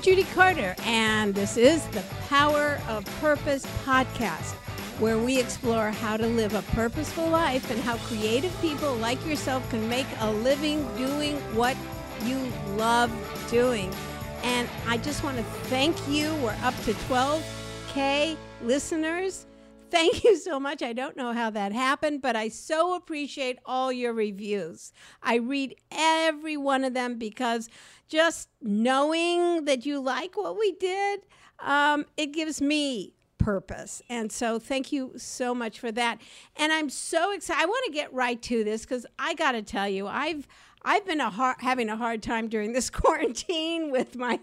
I'm Judy Carter, and this is the Power of Purpose podcast, where we explore how to live a purposeful life and how creative people like yourself can make a living doing what you love doing. And I just want to thank you. We're up to 12K listeners. Thank you so much. I don't know how that happened, but I so appreciate all your reviews. I read every one of them because just knowing that you like what we did, um, it gives me purpose. And so thank you so much for that. And I'm so excited. I want to get right to this because I got to tell you, I've I've been a having a hard time during this quarantine with my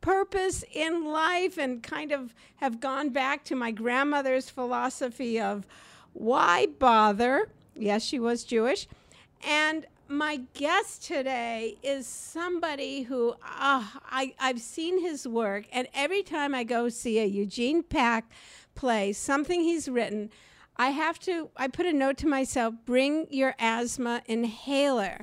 purpose in life and kind of have gone back to my grandmother's philosophy of why bother? Yes, she was Jewish. And my guest today is somebody who uh, I, I've seen his work, and every time I go see a Eugene Pack play, something he's written, I have to, I put a note to myself bring your asthma inhaler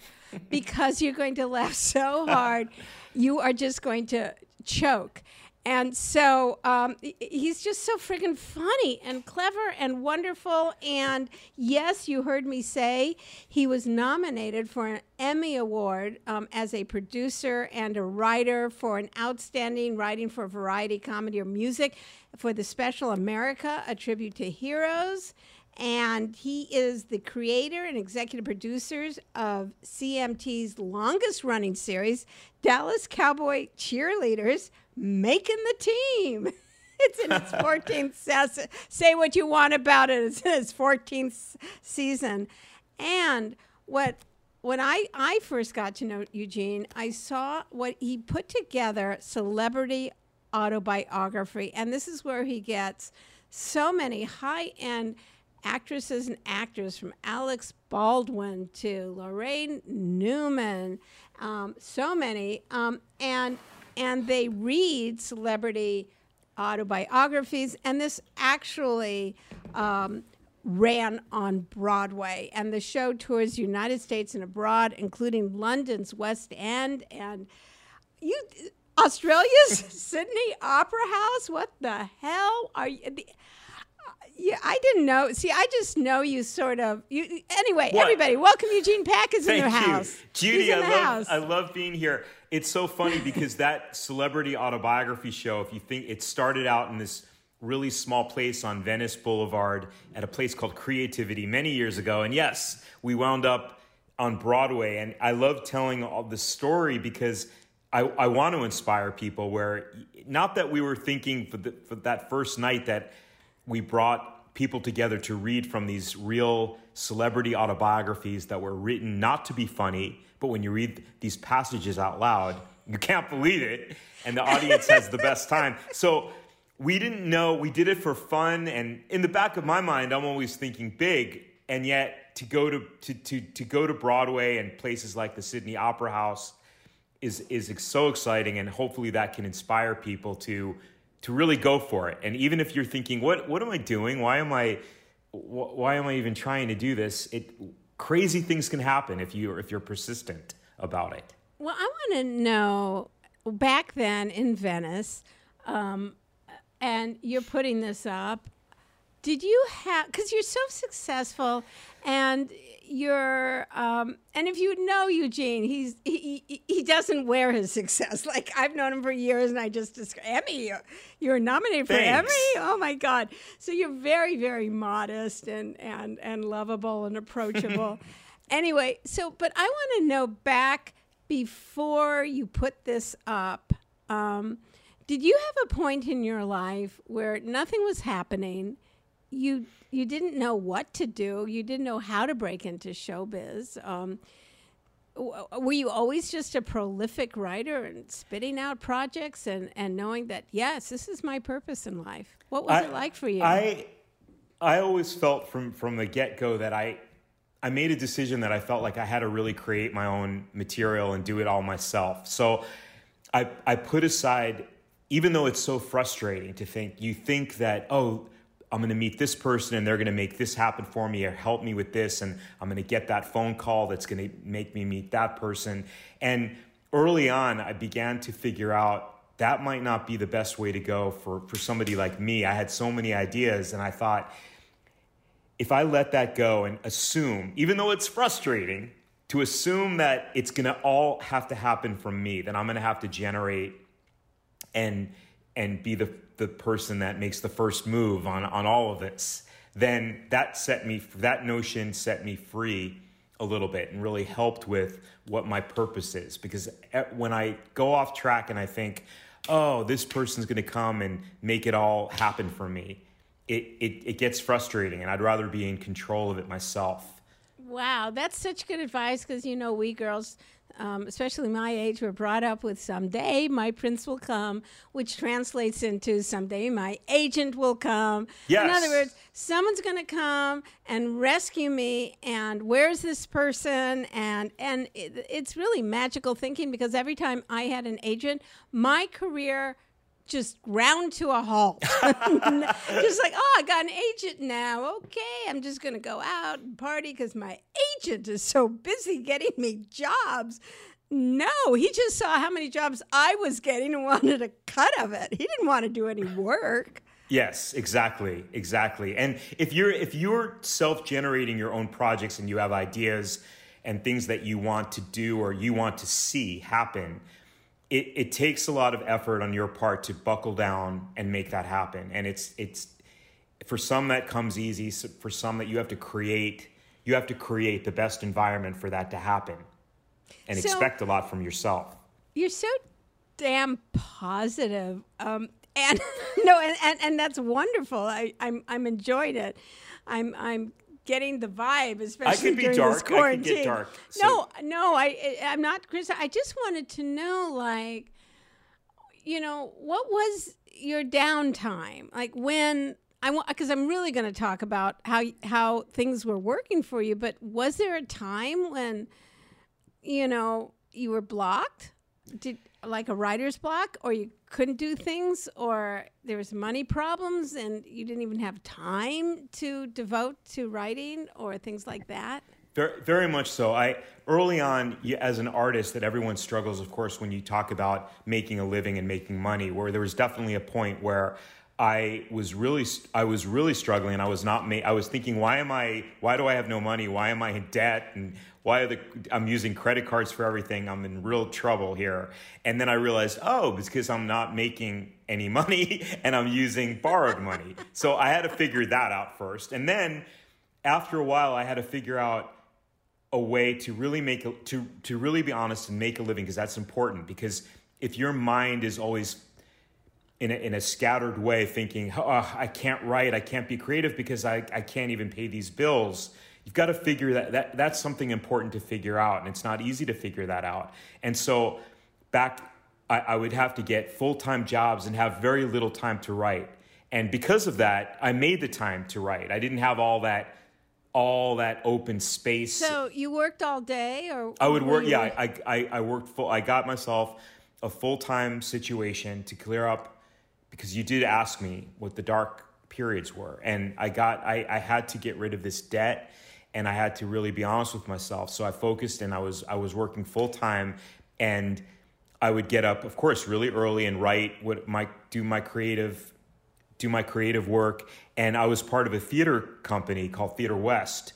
because you're going to laugh so hard. you are just going to choke. And so um, he's just so friggin' funny and clever and wonderful. And yes, you heard me say he was nominated for an Emmy Award um, as a producer and a writer for an outstanding writing for variety, comedy, or music for the Special America, a tribute to heroes and he is the creator and executive producers of CMT's longest running series, Dallas Cowboy Cheerleaders Making the Team. It's in its 14th season. Say what you want about it. It's in its 14th season. And what when I, I first got to know Eugene, I saw what he put together celebrity autobiography. And this is where he gets so many high end actresses and actors from Alec Baldwin to Laraine Newman, um, so many, um, and and they read celebrity autobiographies, and this actually. Um, ran on Broadway, and the show tours United States and abroad, including London's West End and you, Australia's Sydney Opera House. What the hell are you? The, yeah, I didn't know. See, I just know you sort of. You anyway. What? Everybody, welcome Eugene Pack is Thank in your you. house. Judy. I love. House. I love being here. It's so funny because that celebrity autobiography show. If you think it started out in this really small place on Venice Boulevard at a place called Creativity many years ago, and yes, we wound up on Broadway. And I love telling all the story because I, I want to inspire people. Where not that we were thinking for, the, for that first night that we brought people together to read from these real celebrity autobiographies that were written not to be funny, but when you read these passages out loud, you can't believe it, and the audience has the best time. So we didn't know we did it for fun, and in the back of my mind, I'm always thinking big, and yet to go to to to, to go to Broadway and places like the Sydney Opera House is is so exciting, and hopefully that can inspire people to to really go for it. And even if you're thinking, what what am I doing? Why am I why am I even trying to do this? It crazy things can happen if you if you're persistent about it. Well, I want to know back then in Venice, um, and you're putting this up. Did you have because you're so successful and you're um, and if you know Eugene, he's he, he, he doesn't wear his success. Like I've known him for years, and I just Emmy, you're nominated for Thanks. Emmy. Oh my God! So you're very very modest and and and lovable and approachable. anyway, so but I want to know back before you put this up. Um, did you have a point in your life where nothing was happening? You you didn't know what to do. You didn't know how to break into showbiz. Um, were you always just a prolific writer and spitting out projects and, and knowing that yes, this is my purpose in life? What was I, it like for you? I I always felt from from the get go that I I made a decision that I felt like I had to really create my own material and do it all myself. So I I put aside, even though it's so frustrating to think you think that oh I'm going to meet this person and they're going to make this happen for me or help me with this. And I'm going to get that phone call that's going to make me meet that person. And early on, I began to figure out that might not be the best way to go for, for somebody like me. I had so many ideas, and I thought, if I let that go and assume, even though it's frustrating, to assume that it's going to all have to happen from me, that I'm going to have to generate and and be the the person that makes the first move on on all of this, then that set me that notion set me free a little bit and really helped with what my purpose is because eh, when I go off track and I think, "Oh, this person's going to come and make it all happen for me." It, it, it gets frustrating and I'd rather be in control of it myself. Wow, that's such good advice because you know we girls um, especially my age, we were brought up with someday my prince will come, which translates into someday my agent will come. Yes. In other words, someone's going to come and rescue me. And where's this person? And and it, it's really magical thinking because every time I had an agent, my career just ground to a halt. just like, oh, I got an agent now. Okay, I'm just going to go out and party because my agent is so busy getting me jobs. No, he just saw how many jobs I was getting and wanted a cut of it. He didn't want to do any work. Yes, exactly, exactly. And if you're if you're self-generating your own projects and you have ideas and things that you want to do or you want to see happen, it, it takes a lot of effort on your part to buckle down and make that happen. And it's it's for some that comes easy. For some that you have to create, you have to create the best environment for that to happen, and so, expect a lot from yourself. You're so damn positive. Um, and no, and, and, and that's wonderful. I, I'm I'm enjoying it. I'm I'm getting the vibe, especially during dark. this quarantine. I could get dark. So. No, no, I I'm not Chris. I just wanted to know, like, you know, what was your downtime like when I want because I'm really going to talk about how how things were working for you. But was there a time when, you know, you were blocked? Did like a writer's block, or you couldn't do things, or there was money problems, and you didn't even have time to devote to writing, or things like that? Very, very much so. I early on, as an artist, that everyone struggles, of course, when you talk about making a living and making money. Where there was definitely a point where I was really I was really struggling. I was not ma- I was thinking, why am I? Why do I have no money? Why am I in debt? And why are the I'm using credit cards for everything? I'm in real trouble here. And then I realized, oh, because I'm not making any money and I'm using borrowed money. So I had to figure that out first. And then after a while, I had to figure out a way to really make a, to to really be honest and make a living because that's important. Because if your mind is always in a, in a scattered way, thinking, oh, I can't write, I can't be creative because I, I can't even pay these bills. You've got to figure that, that that's something important to figure out, and it's not easy to figure that out. And so, back, I, I would have to get full time jobs and have very little time to write. And because of that, I made the time to write. I didn't have all that all that open space. So you worked all day, or I would work. Yeah, I, I I worked full. I got myself a full time situation to clear up because you did ask me what the dark periods were. And i got I, I had to get rid of this debt and i had to really be honest with myself. So i focused and i was i was working full time and i would get up of course really early and write what my do my creative do my creative work. And i was part of a theater company called theater west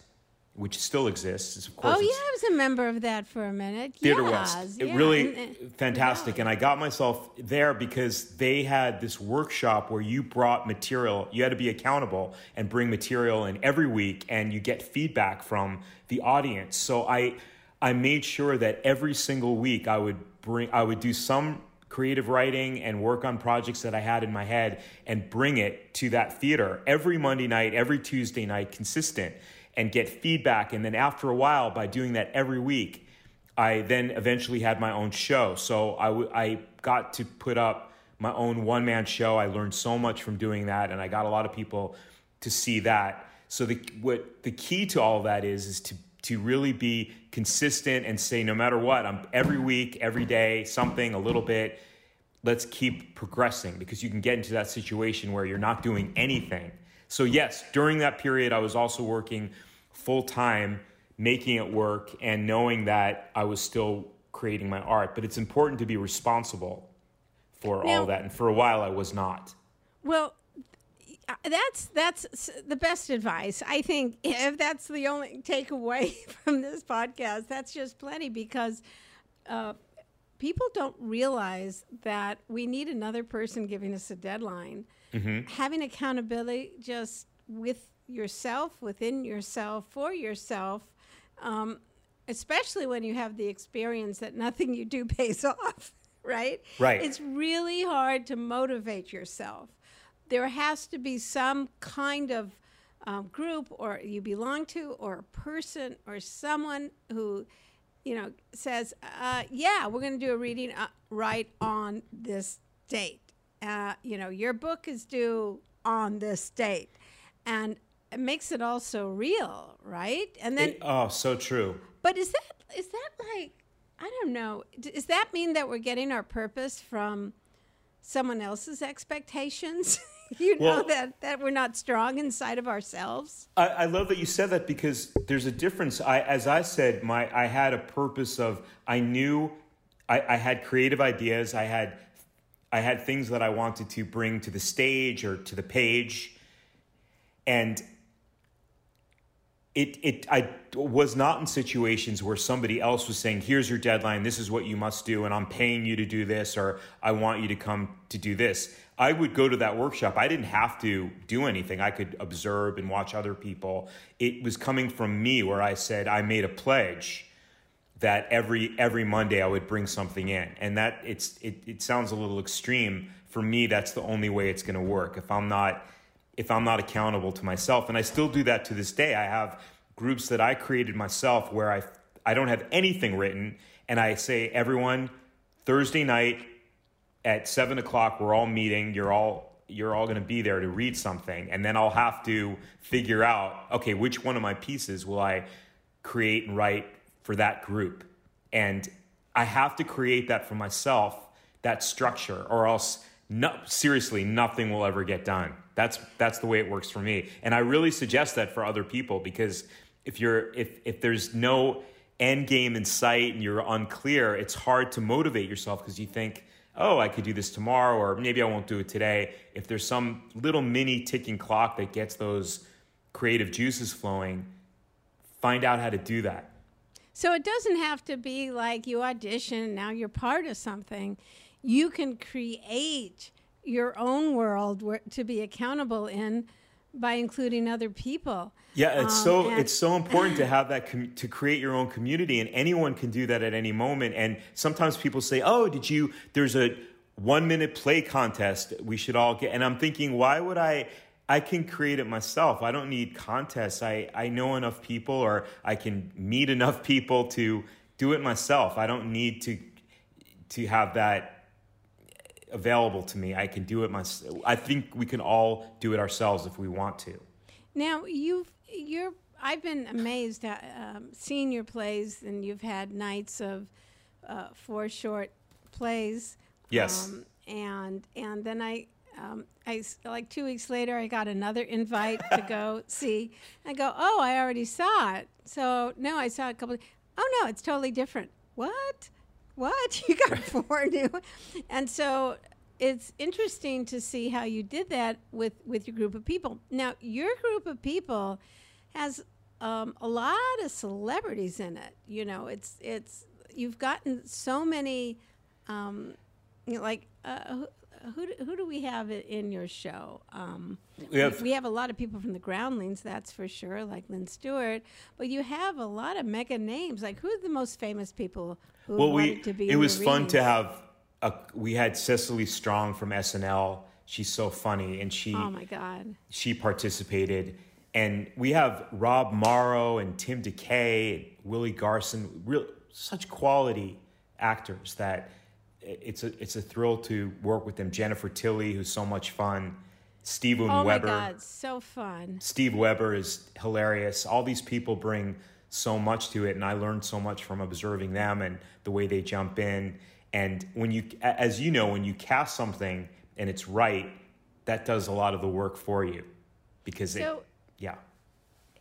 which still exists. Of course, oh yeah, I was a member of that for a minute. Theater yes, West, it really uh, fantastic, yeah. and I got myself there because they had this workshop where you brought material. You had to be accountable and bring material in every week, and you get feedback from the audience. So I, I made sure that every single week I would bring, I would do some creative writing and work on projects that I had in my head and bring it to that theater every Monday night, every Tuesday night, consistent and get feedback. And then after a while, by doing that every week, I then eventually had my own show. So I, w- I got to put up my own one man show. I learned so much from doing that, and I got a lot of people to see that. So the what the key to all of that is is to to really be consistent and say no matter what, I'm every week, every day, something a little bit. Let's keep progressing because you can get into that situation where you're not doing anything so, yes, during that period, I was also working full time, making it work, and knowing that I was still creating my art. But it's important to be responsible for Now- all that. And for a while, I was not. Well, that's that's the best advice. I think if that's the only takeaway from this podcast, that's just plenty because uh, people don't realize that we need another person giving us a deadline. Having accountability just with yourself, within yourself, for yourself, um, especially when you have the experience that nothing you do pays off, right? Right. It's really hard to motivate yourself. There has to be some kind of um, group or you belong to, or a person, or someone who, you know, says, uh, "Yeah, we're going to do a reading uh, right on this date." Uh, you know, your book is due on this date, and it makes it also real, right? And then It- oh, so true. but is that is that like I don't know? Does that mean that we're getting our purpose from someone else's expectations? you know Well- that that we're not strong inside of ourselves. I, I love that you said that because there's a difference. I, as I said, my I had a purpose of I knew I, I had creative ideas. I had I had things that I wanted to bring to the stage or to the page, and it it I was not in situations where somebody else was saying, "Here's your deadline. This is what you must do, and I'm paying you to do this, or I want you to come to do this." I would go to that workshop. I didn't have to do anything. I could observe and watch other people. It was coming from me where I said I made a pledge that every every Monday I would bring something in, and that it's it, it sounds a little extreme. For me, that's the only way it's going to work. If I'm not if I'm not accountable to myself, and I still do that to this day. I have groups that I created myself where I I don't have anything written, and I say everyone Thursday night at seven o'clock we're all meeting. You're all you're all going to be there to read something, and then I'll have to figure out okay which one of my pieces will I create and write for that group, and I have to create that for myself that structure, or else no, seriously nothing will ever get done. That's that's the way it works for me, and I really suggest that for other people because if you're if if there's no end game in sight and you're unclear, it's hard to motivate yourself because you think, oh, I could do this tomorrow, or maybe I won't do it today. If there's some little mini ticking clock that gets those creative juices flowing, find out how to do that. So it doesn't have to be like you audition now you're part of something. You can create your own world to be accountable in by including other people. Yeah, it's Um, so and- it's so important to have that com- to create your own community, and anyone can do that at any moment. And sometimes people say, "Oh, did you?" There's a one minute play contest we should all get, and I'm thinking, why would I? I can create it myself. I don't need contests. I I know enough people, or I can meet enough people to do it myself. I don't need to to have that available to me. I can do it myself. I think we can all do it ourselves if we want to. Now you've you're I've been amazed at um, seeing your plays, and you've had nights of uh, four short plays. Yes. Um, and and then I. Um, I like two weeks later, I got another invite to go see. I go, oh, I already saw it. So no, I saw it a couple. oh no, it's totally different. What? What? You got four new, and so it's interesting to see how you did that with with your group of people. Now, your group of people has um, a lot of celebrities in it. You know, it's it's you've gotten so many, um, you know, like uh, who, who do- who do we have in your show? Um, We have- we have a lot of people from the Groundlings, that's for sure, like Lynne Stewart. But you have a lot of mega names. Like who are the most famous people who well, wanted we to be? it was fun to have. A, we had Cecily Strong from SNL. She's so funny, and she Oh my God! she participated. And we have Rob Morrow and Tim DeKay and Willie Garson, real such quality actors that it's a it's a thrill to work with them. Jennifer Tilly, who's so much fun. Steve Weber. Oh my God! So fun. Steve Weber is hilarious. All these people bring so much to it, and I learned so much from observing them and the way they jump in. And when you, as you know, when you cast something and it's right, that does a lot of the work for you, because So- it, yeah,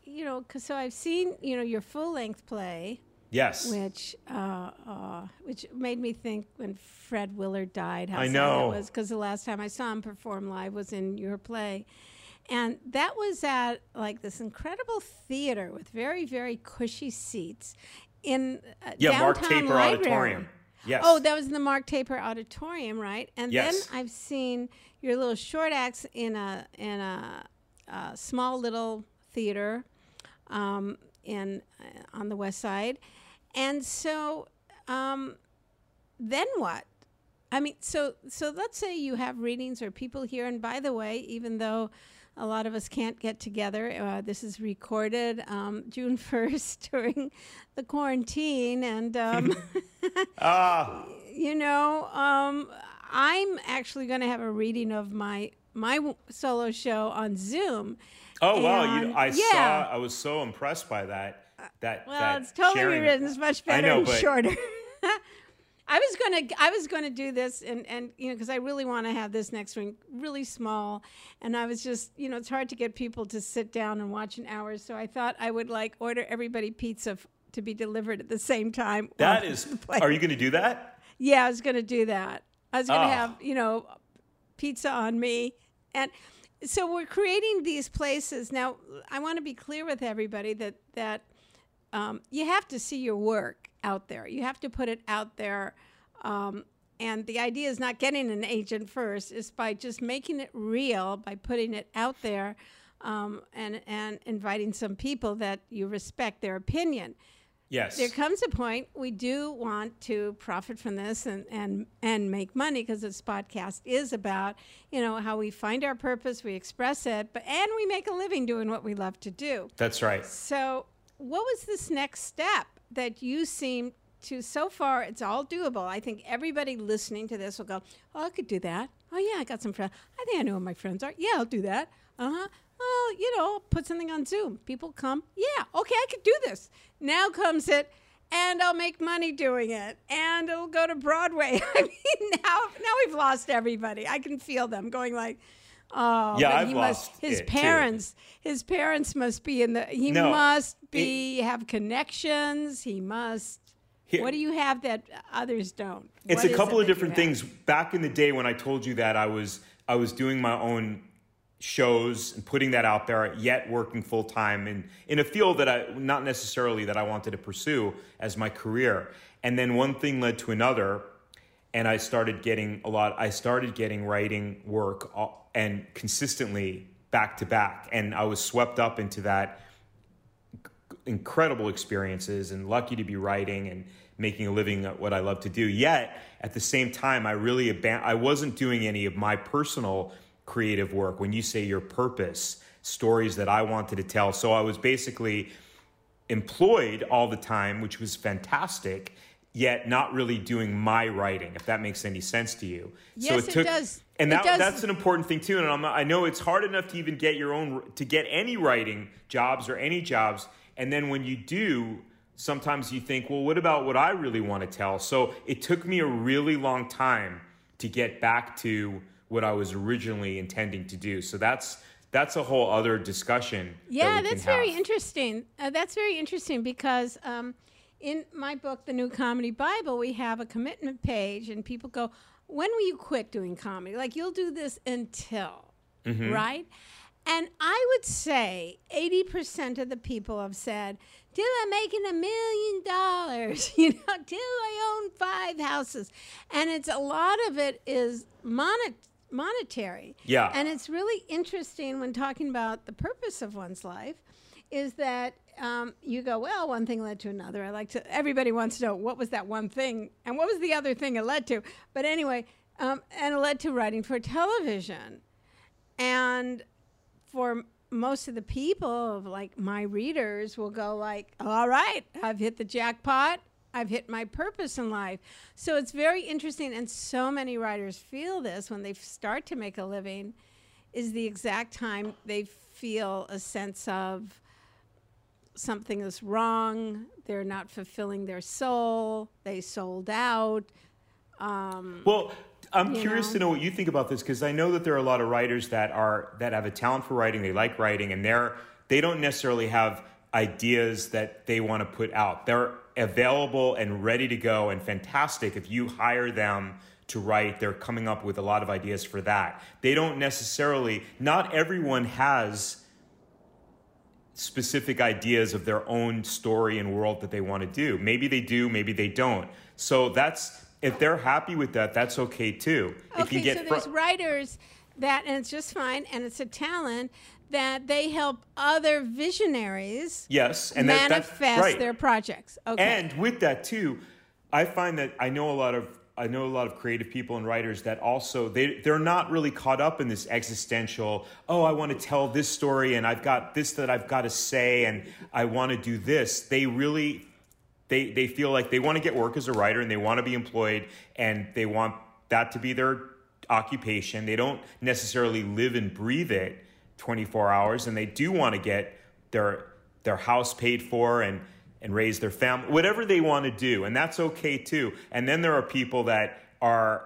you know, 'cause so I've seen, you know, your full length play, Yes. which uh, uh, which made me think when Fred Willard died. How I sad know. it was because the last time I saw him perform live was in your play, and that was at like this incredible theater with very very cushy seats in uh, Yeah, Mark downtown Taper library. Auditorium. Yes. Oh, that was in the Mark Taper Auditorium, right? And Yes. then I've seen your little short acts in a in a, a small little theater um, in uh, on the west side, and so um, then what? I mean, so so let's say you have readings or people here, and by the way, even though a lot of us can't get together, uh, this is recorded um, June first during the quarantine, and. Um, Ah, you know, um, I'm actually going to have a reading of my my w- solo show on Zoom. oh wow! You, I yeah. saw. I was so impressed by that. That Well, that it's totally sharing- rewritten. It's much I better know, and but- shorter. I was gonna, I was gonna do this, and and you know, because I really want to have this next one really small, and I was just, you know, it's hard to get people to sit down and watch an hour, so I thought I would like order everybody pizza f- to be delivered at the same time. That is. Are you going to do that? Yeah, I was going to do that. I was going to Oh. Ah. have, you know, pizza on me. And so we're creating these places. Now, I want to be clear with everybody that that um, you have to see your work out there. You have to put it out there. Um, and the idea is not getting an agent first, is by just making it real, by putting it out there um, and, and inviting some people that you respect their opinion Yes. there comes a point we do want to profit from this and and and make money because this podcast is about you know how we find our purpose we express it but and we make a living doing what we love to do That's right. so what was this next step that you seem to so far it's all doable. I think everybody listening to this will go oh i could do that. Oh yeah i got some friends i think i know who my friends are. Yeah i'll do that. Uh-huh. Well you know put something on zoom. People come. Yeah okay i could do this. Now comes it and I'll make money doing it, and it'll go to Broadway. I mean, now now we've lost everybody. I can feel them going like, "Oh, Yeah, I've he lost must, his it, too. parents, his parents must be in the. He No, must be have connections. He must. Here- what do you have that others don't? It's What a couple it of different things. Back in the day when I told you that I was I was doing my own shows and putting that out there, yet working full time in in a field that I not necessarily that I wanted to pursue as my career. And then one thing led to another, and I started getting a lot. I started getting writing work and consistently back to back, and I was swept up into that incredible experiences and lucky to be writing and making a living at what I love to do. Yet at the same time, I really aban- I wasn't doing any of my personal creative work. When you say your purpose, stories that I wanted to tell, so I was basically employed all the time, which was fantastic. Yet not really doing my writing, if that makes any sense to you. Yes, it does. And It that, does. that's an important thing too. And not, I know it's hard enough to even get your own to get any writing jobs or any jobs. And then when you do, sometimes you think, well, what about what I really want to tell? So it took me a really long time to get back to what I was originally intending to do. So that's that's a whole other discussion. that Yeah, can that's very have. interesting. Uh, that's very interesting because um, in my book, The New Comedy Bible, we have a commitment page, and people go, "When will you quit doing comedy? Like you'll do this until, Mm-hmm. right?" And I would say 80% of the people have said, till I'm making a million dollars, you know, till I own five houses. And it's a lot of it is monet- monetary. Yeah. And it's really interesting when talking about the purpose of one's life is that um, you go, well, one thing led to another. I like to, everybody wants to know what was that one thing and what was the other thing it led to. But anyway, um, and it led to writing for television. And for most of the people of like my readers will go like all right i've hit the jackpot i've hit my purpose in life so it's very interesting and so many writers feel this when they start to make a living is the exact time they feel a sense of something is wrong they're not fulfilling their soul they sold out um, Well, I'm curious know? to know what you think about this because I know that there are a lot of writers that are that have a talent for writing. They like writing, and they're they don't necessarily have ideas that they want to put out. They're available and ready to go and fantastic if you hire them to write. They're coming up with a lot of ideas for that. They don't necessarily, not everyone has specific ideas of their own story and world that they want to do. Maybe they do, maybe they don't. So that's if they're happy with that, that's okay too. Okay, if you get so there's fr- writers that, and it's just fine, and it's a talent that they help other visionaries. Yes, and manifest that, right. their projects. Okay, and with that too, I find that I know a lot of I know a lot of creative people and writers that also they they're not really caught up in this existential, oh, I want to tell this story and I've got this that I've got to say and I want to do this. They really they they feel like they want to get work as a writer and they want to be employed and they want that to be their occupation. They don't necessarily live and breathe it 24 hours and they do want to get their their house paid for and and raise their family, whatever they want to do. And that's okay too. And then there are people that are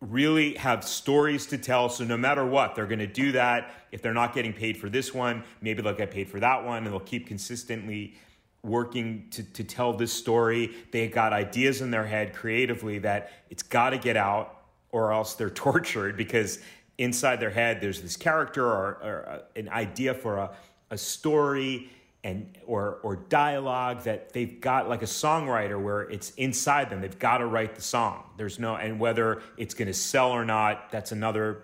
really have stories to tell. So no matter what, they're going to do that. If they're not getting paid for this one, maybe they'll get paid for that one and they'll keep consistently working to, to tell this story. They got ideas in their head creatively that it's got to get out or else they're tortured because inside their head there's this character or, or uh, an idea for a, a story and or or dialogue that they've got like a songwriter where it's inside them. They've got to write the song. There's no and whether it's going to sell or not that's another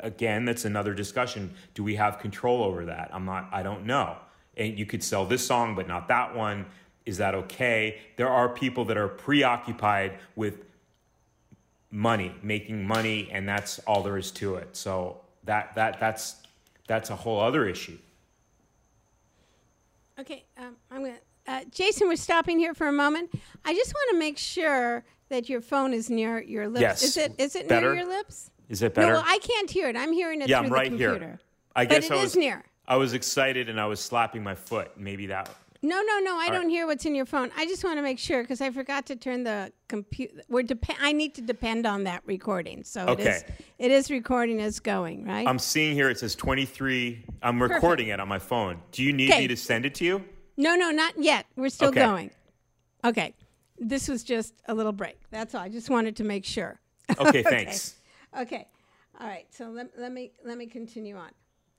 again that's another discussion. Do we have control over that? I'm not i don't know. And you could sell this song but not that one. Is that okay? There are people that are preoccupied with money making money and that's all there is to it. So that that that's that's a whole other issue Okay, um, I'm gonna. Uh, Jason, we're stopping here for a moment. I just want to make sure that your phone is near your lips. Yes. Is it is it better? near your lips? Is it better? No, well, I can't hear it. I'm hearing it yeah, through I'm right the computer. Here. I guess but it I is near. I was excited and I was slapping my foot. Maybe that. No, no, no. I All don't right. hear what's in your phone. I just want to make sure because I forgot to turn the computer. We're dep- I need to depend on that recording. So it is. Okay. It is recording. It's going right. I'm seeing here it says 23. I'm recording it on my phone. Do you need Okay. me to send it to you? No, no, not yet. We're still Okay. going. Okay. This was just a little break. That's all. I just wanted to make sure. Okay, thanks. Okay. All right. So let, let me let me continue on.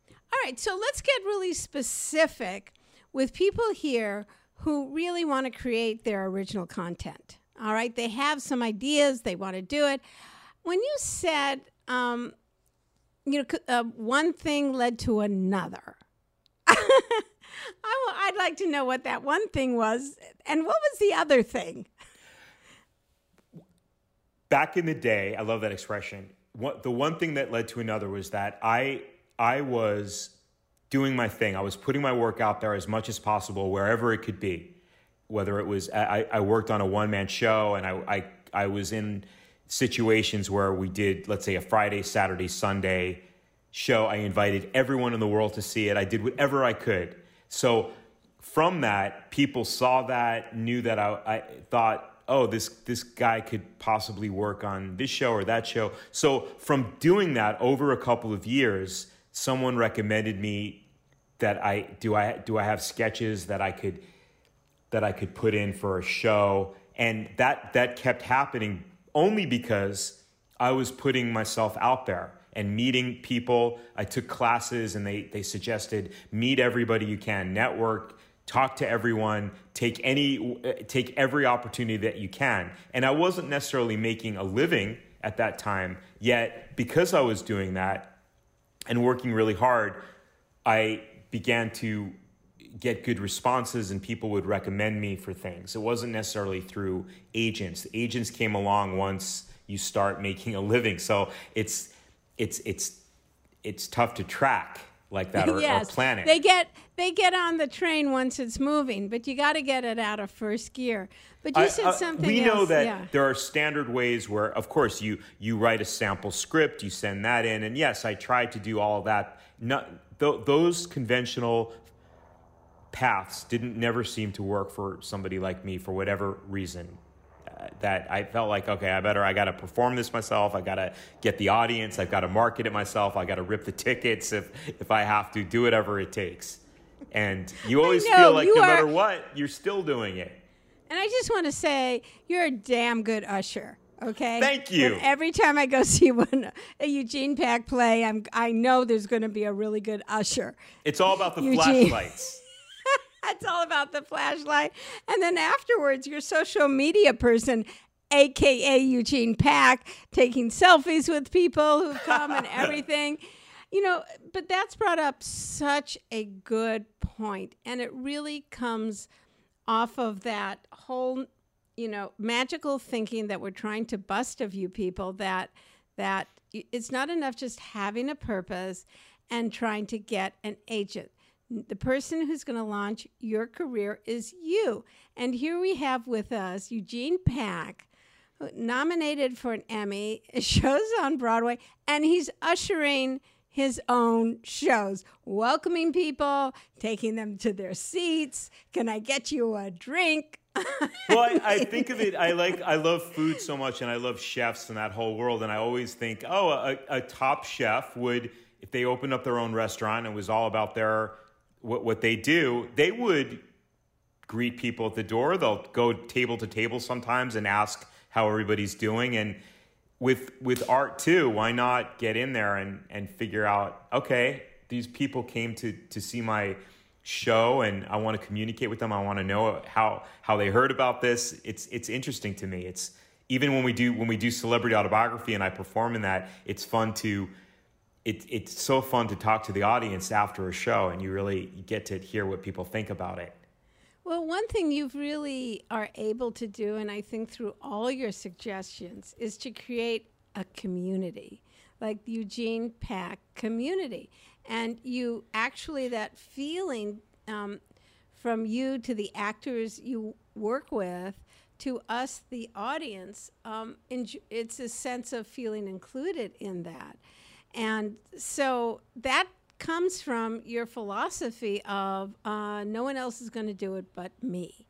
All right. So let's get really specific with people here who really want to create their original content. All right. They have some ideas. They want to do it. When you said, um, you know, uh, one thing led to another. I w- I'd like to know what that one thing was, and what was the other thing? Back in the day, I love that expression. What, the one thing that led to another was that I I was doing my thing. I was putting my work out there as much as possible, wherever it could be. Whether it was I, I worked on a one man show, and I, I I was in situations where we did, let's say, a Friday, Saturday, Sunday show. I invited everyone in the world to see it. I did whatever I could. So from that, people saw that, knew that I, I thought, oh, this this guy could possibly work on this show or that show. So from doing that over a couple of years, someone recommended me that I do I do I have sketches that I could that I could put in for a show, and that that kept happening only because I was putting myself out there and meeting people. I took classes, and they they suggested meet everybody you can, network, talk to everyone, take any take every opportunity that you can. And I wasn't necessarily making a living at that time yet because I was doing that and working really hard. I began to get good responses and people would recommend me for things. It wasn't necessarily through agents. The agents came along once you start making a living. So it's it's it's it's tough to track like that or, yes, or plan it. They get they get on the train once it's moving, but you got to get it out of first gear. But you I- said I- something. we know that yeah. there are standard ways where, of course, you you write a sample script, you send that in, and yes, I tried to do all that. Not, th- those conventional paths didn't never seem to work for somebody like me for whatever reason. Uh, that I felt like, okay, I better, I got to perform this myself. I got to get the audience. I've got to market it myself. I got to rip the tickets if if I have to. Do whatever it takes. And you always know, feel like no are- matter what, you're still doing it. And I just want to say, you're a damn good usher. Okay. Thank you. And every time I go see one a Eugene Pack play, I'm I know there's going to be a really good usher. It's all about the Eugene. flashlights. It's all about the flashlight. And then afterwards, your social media person, aka Eugene Pack, taking selfies with people who come and everything. You know, but that's brought up such a good point, and it really comes off of that whole, you know, magical thinking that we're trying to bust of you people that that it's not enough just having a purpose and trying to get an agent the person who's going to launch your career is you. And here we have with us Eugene Pack, nominated for an Emmy, shows on Broadway, and he's ushering his own shows, welcoming people, taking them to their seats. Can I get you a drink? well, I, I think of it. I like. I love food so much, and I love chefs and that whole world. And I always think, oh, a, a top chef would, if they opened up their own restaurant and it was all about their what, what they do, they would greet people at the door. They'll go table to table sometimes and ask how everybody's doing. And with with art too, why not get in there and and figure out? Okay, these people came to to see my show and I want to communicate with them. I want to know how how they heard about this. It's it's interesting to me. It's even when we do when we do celebrity autobiography and I perform in that, it's fun to it, it's so fun to talk to the audience after a show and you really get to hear what people think about it. Well, one thing you've really are able to do, and I think through all your suggestions, is to create a community, like the Eugene Pack community. And you actually, that feeling um, from you to the actors you work with to us, the audience, um, it's a sense of feeling included in that. And so that comes from your philosophy of uh, no one else is going to do it but me.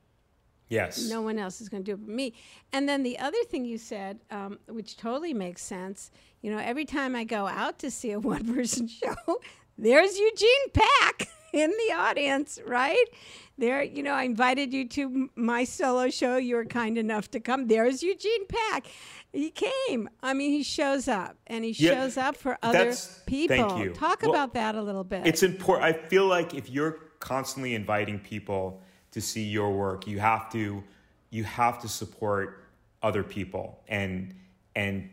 Yes. No one else is going to do it but me. And then the other thing you said, um, which totally makes sense, you know, every time I go out to see a one person show, there's Eugene Pack in the audience, right? There, you know, I invited you to my solo show. You were kind enough to come. There's Eugene Pack. He came. I mean, he shows up and he Yeah, shows up for other people. thank you. Talk Well, about that a little bit. It's important. I feel like if you're constantly inviting people to see your work, you have to you have to support other people and and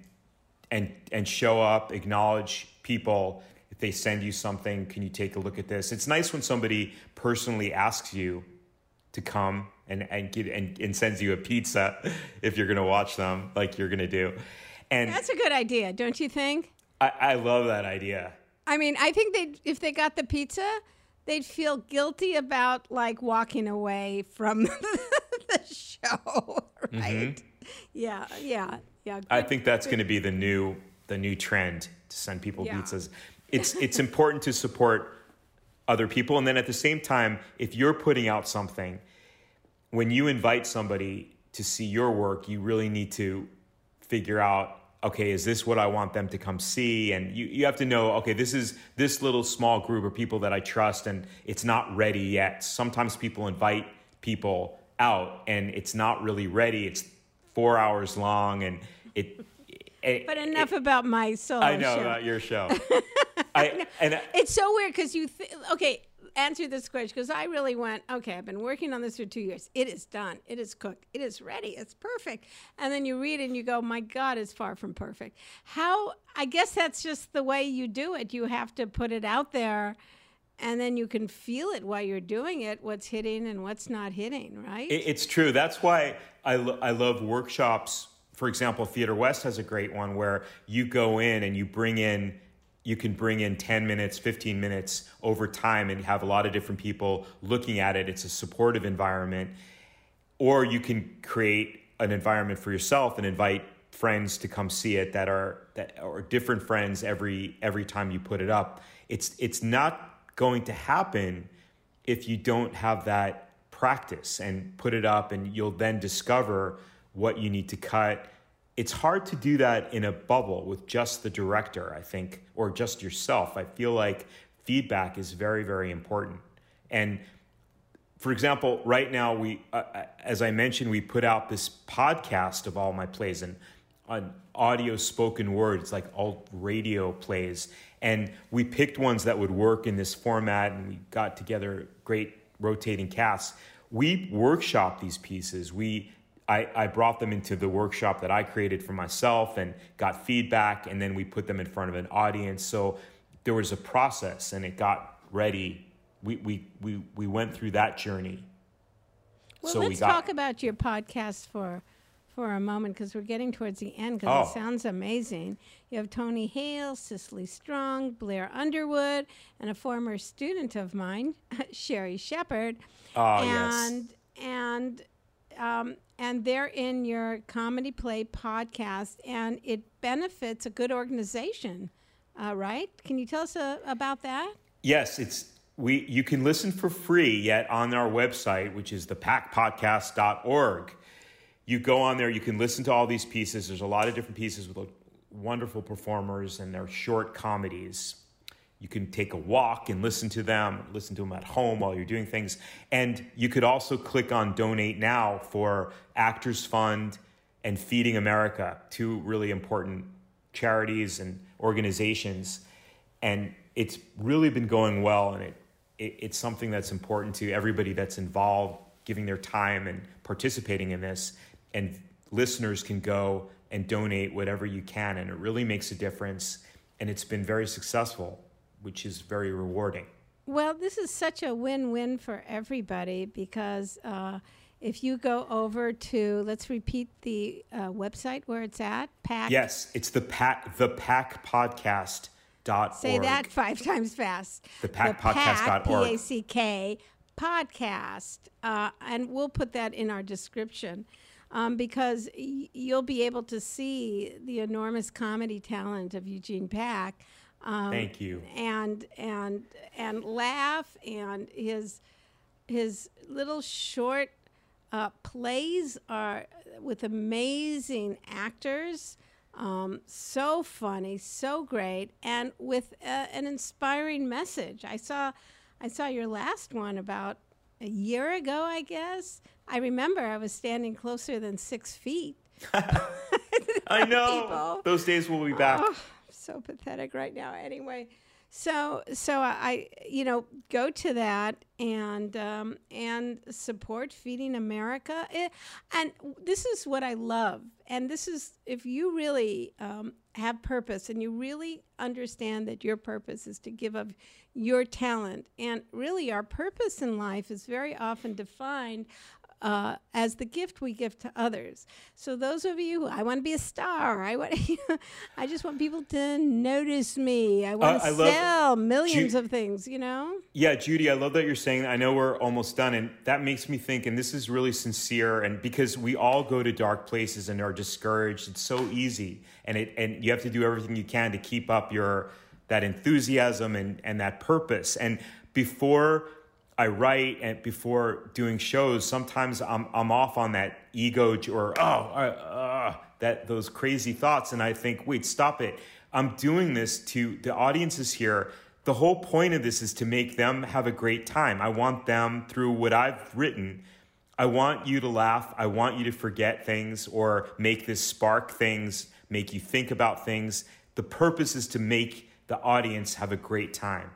and and show up, acknowledge people. If they send you something, can you take a look at this? It's nice when somebody personally asks you to come and and give and, and sends you a pizza if you're gonna watch them, like you're gonna do. And That's a good idea, don't you think? I, I love that idea. I mean, I think they if they got the pizza, they'd feel guilty about like walking away from the show, mm-hmm. right? Yeah, yeah, yeah. I think that's going to be the new the new trend to send people Yeah. pizzas. It's it's important to support other people, and then at the same time, if you're putting out something, when you invite somebody to see your work, you really need to figure out okay is this what i want them to come see and you, you have to know okay this is this little small group of people that i trust and it's not ready yet sometimes people invite people out and it's not really ready it's four hours long and it, it but enough about my solo i know show. about your show i and I- It's so weird because you th- okay. Answer this question because I really went okay. I've been working on this for two years. It is done. It is cooked. It is ready. It's perfect. And then you read it and you go, my God, it's far from perfect. How? I guess that's just the way you do it. You have to put it out there, and then you can feel it while you're doing it. What's hitting and what's not hitting, right? It- It's true. That's why I, lo- I love workshops. For example, Theater West has a great one where you go in and you bring in, you can bring in 10 minutes, 15 minutes over time and have a lot of different people looking at it. It's a supportive environment. Or you can create an environment for yourself and invite friends to come see it that are that or different friends every every time you put it up. It's it's not going to happen if you don't have that practice and put it up and you'll then discover what you need to cut it's hard to do that in a bubble with just the director i think or just yourself i feel like feedback is very very important And for example, right now we, uh, uh, as I mentioned, we put out this podcast of all my plays and on audio spoken words, like all radio plays. And we picked ones that would work in this format, and we got together great rotating casts. We workshop these pieces. We I, I brought them into the workshop that I created for myself and got feedback, and then we put them in front of an audience. So there was a process, and it got ready. We we we we went through that journey. Well, so let's we got, talk about your podcast for for a moment because we're getting towards the end because Oh. it sounds amazing. You have Tony Hale, Cecily Strong, Blair Underwood, and a former student of mine, Sherri Shepherd. Ah, yes. and and um, and they're in your comedy play podcast, and it benefits a good organization, uh, right? Can you tell us uh, about that? Yes, it's we you can listen for free yet on our website, which is thepackpodcast.org. You go on there, you can listen to all these pieces. There's a lot of different pieces with wonderful performers and they're short comedies. You can take a walk and listen to them, listen to them at home while you're doing things. And you could also click on donate now for Actors Fund and Feeding America, two really important charities and organizations. And it's really been going well. And it, it, it's something that's important to everybody that's involved, giving their time and participating in this. And listeners can go and donate whatever you can. And it really makes a difference. And it's been very successful which is very rewarding. Well, this is such a win-win for everybody because uh, if you go over to, let's repeat the uh, website where it's at. Pack. Yes, it's the pack the packpodcast.org. Say that five times fast. The packpodcast.org. P A C K podcast, uh, and we'll put that in our description. Um, because y- you'll be able to see the enormous comedy talent of Eugene Pack. Um, Thank you. and and and laugh and his his little short uh, plays are with amazing actors um, so funny so great and with uh, an inspiring message i saw i saw your last one about a year ago i guess i remember i was standing closer than six feet I know. people. Those days will be back. Oh, so pathetic right now. Anyway, so so I you know go to that and um, and support Feeding America. Eh, and this is what I love. And this is if you really um, have purpose and you really understand that your purpose is to give of your talent. And really, our purpose in life is very often defined uh, as the gift we give to others. So those of you, I want to be a star. I want, I just want people to notice me. I want Uh, to I love- sell millions Ju- of things. You know. Yeah, Judy, I love that you're saying that. I know we're almost done, and that makes me think, and this is really sincere, and because we all go to dark places and are discouraged, it's so easy, and it and you have to do everything you can to keep up your that enthusiasm and and that purpose. And before I write and before doing shows, sometimes I'm I'm off on that ego or oh uh, that those crazy thoughts, and I think, wait, stop it. I'm doing this to the audience is here. The whole point of this is to make them have a great time. I want them through what I've written. I want you to laugh. I want you to forget things or make this spark things, make you think about things. The purpose is to make the audience have a great time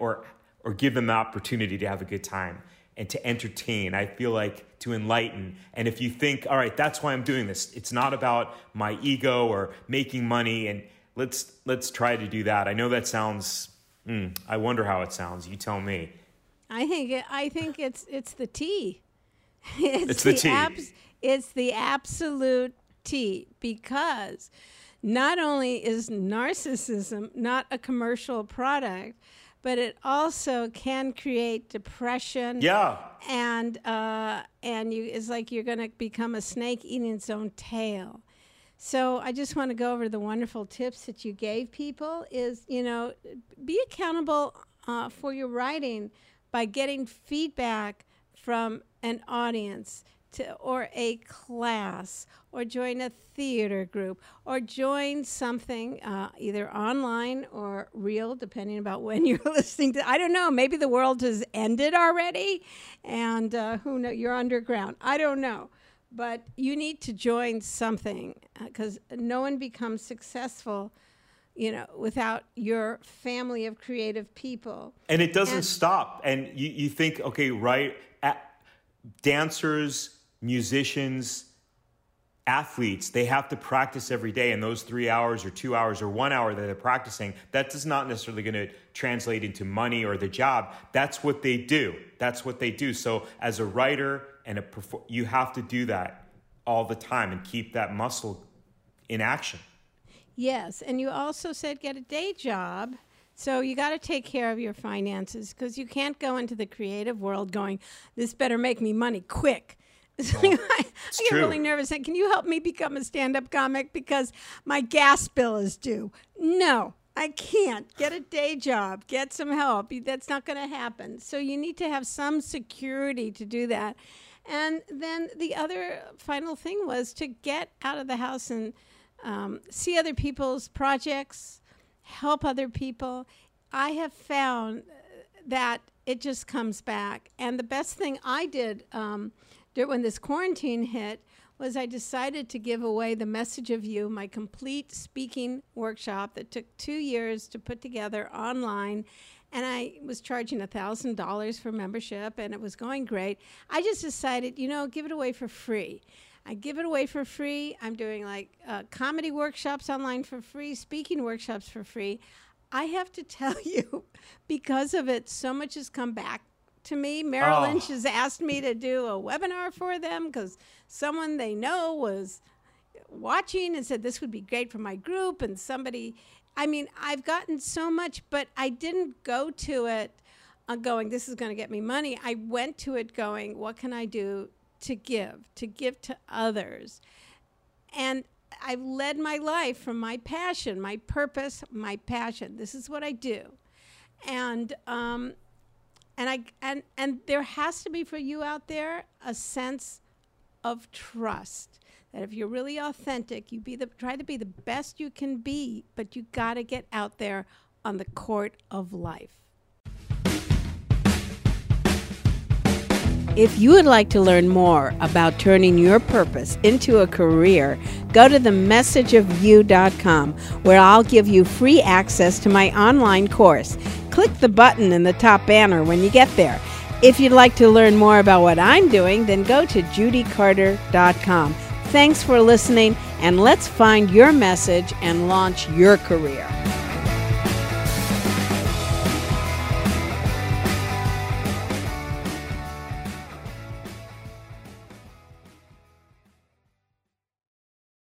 or or give them the opportunity to have a good time and to entertain. I feel like to enlighten. And if you think, all right, that's why I'm doing this. It's not about my ego or making money and let's let's try to do that. I know that sounds mm, I wonder how it sounds. You tell me. I think it, I think it's it's the T. It's, It's the T. it's the absolute T because not only is narcissism not a commercial product, but it also can create depression. Yeah. and uh, and you it's like you're going to become a snake eating its own tail. So I just want to go over the wonderful tips that you gave people. Is you know, be accountable uh, for your writing by getting feedback from an audience. To, or a class or join a theater group or join something uh, either online or real depending about when you're listening to i don't know maybe the world has ended already and uh, who know you're underground. I don't know. But you need to join something because uh, no one becomes successful you know without your family of creative people. And it doesn't and stop. And you, you think okay right dancers musicians athletes they have to practice every day and those three hours or two hours or one hour that they're practicing that is not necessarily going to translate into money or the job. That's what they do. That's what they do. So as a writer and a perfor- you have to do that all the time and keep that muscle in action. Yes and you also said get a day job. So you got to take care of your finances because you can't go into the creative world going this better make me money quick so I, get true. really nervous. And can you help me become a stand-up comic because my gas bill is due? No, I can't. Get a day job. Get some help. That's not going to happen. So you need to have some security to do that. And then the other final thing was to get out of the house and um, see other people's projects, help other people. I have found that it just comes back. And the best thing I did. Um, when this quarantine hit was I decided to give away the message of you, my complete speaking workshop that took two years to put together online. And I was charging $1,000 for membership and it was going great. I just decided, you know, give it away for free. I give it away for free. I'm doing like uh, comedy workshops online for free, speaking workshops for free. I have to tell you, because of it, so much has come back to me. Merrill oh. Lynch has asked me to do a webinar for them because someone they know was watching and said this would be great for my group. And somebody, I mean, I've gotten so much, but I didn't go to it uh, going, this is going to get me money. I went to it going, what can I do to give, to give to others? And I've led my life from my passion, my purpose, my passion. This is what I do. And um, and I and and there has to be for you out there a sense of trust that if you're really authentic, you be the try to be the best you can be, but you got to get out there on the court of life. If you would like to learn more about turning your purpose into a career, go to themessageofyou.com where I'll give you free access to my online course click the button in the top banner when you get there. If you'd like to learn more about what I'm doing, then go to judycarter.com. Thanks for listening, and let's find your message and launch your career.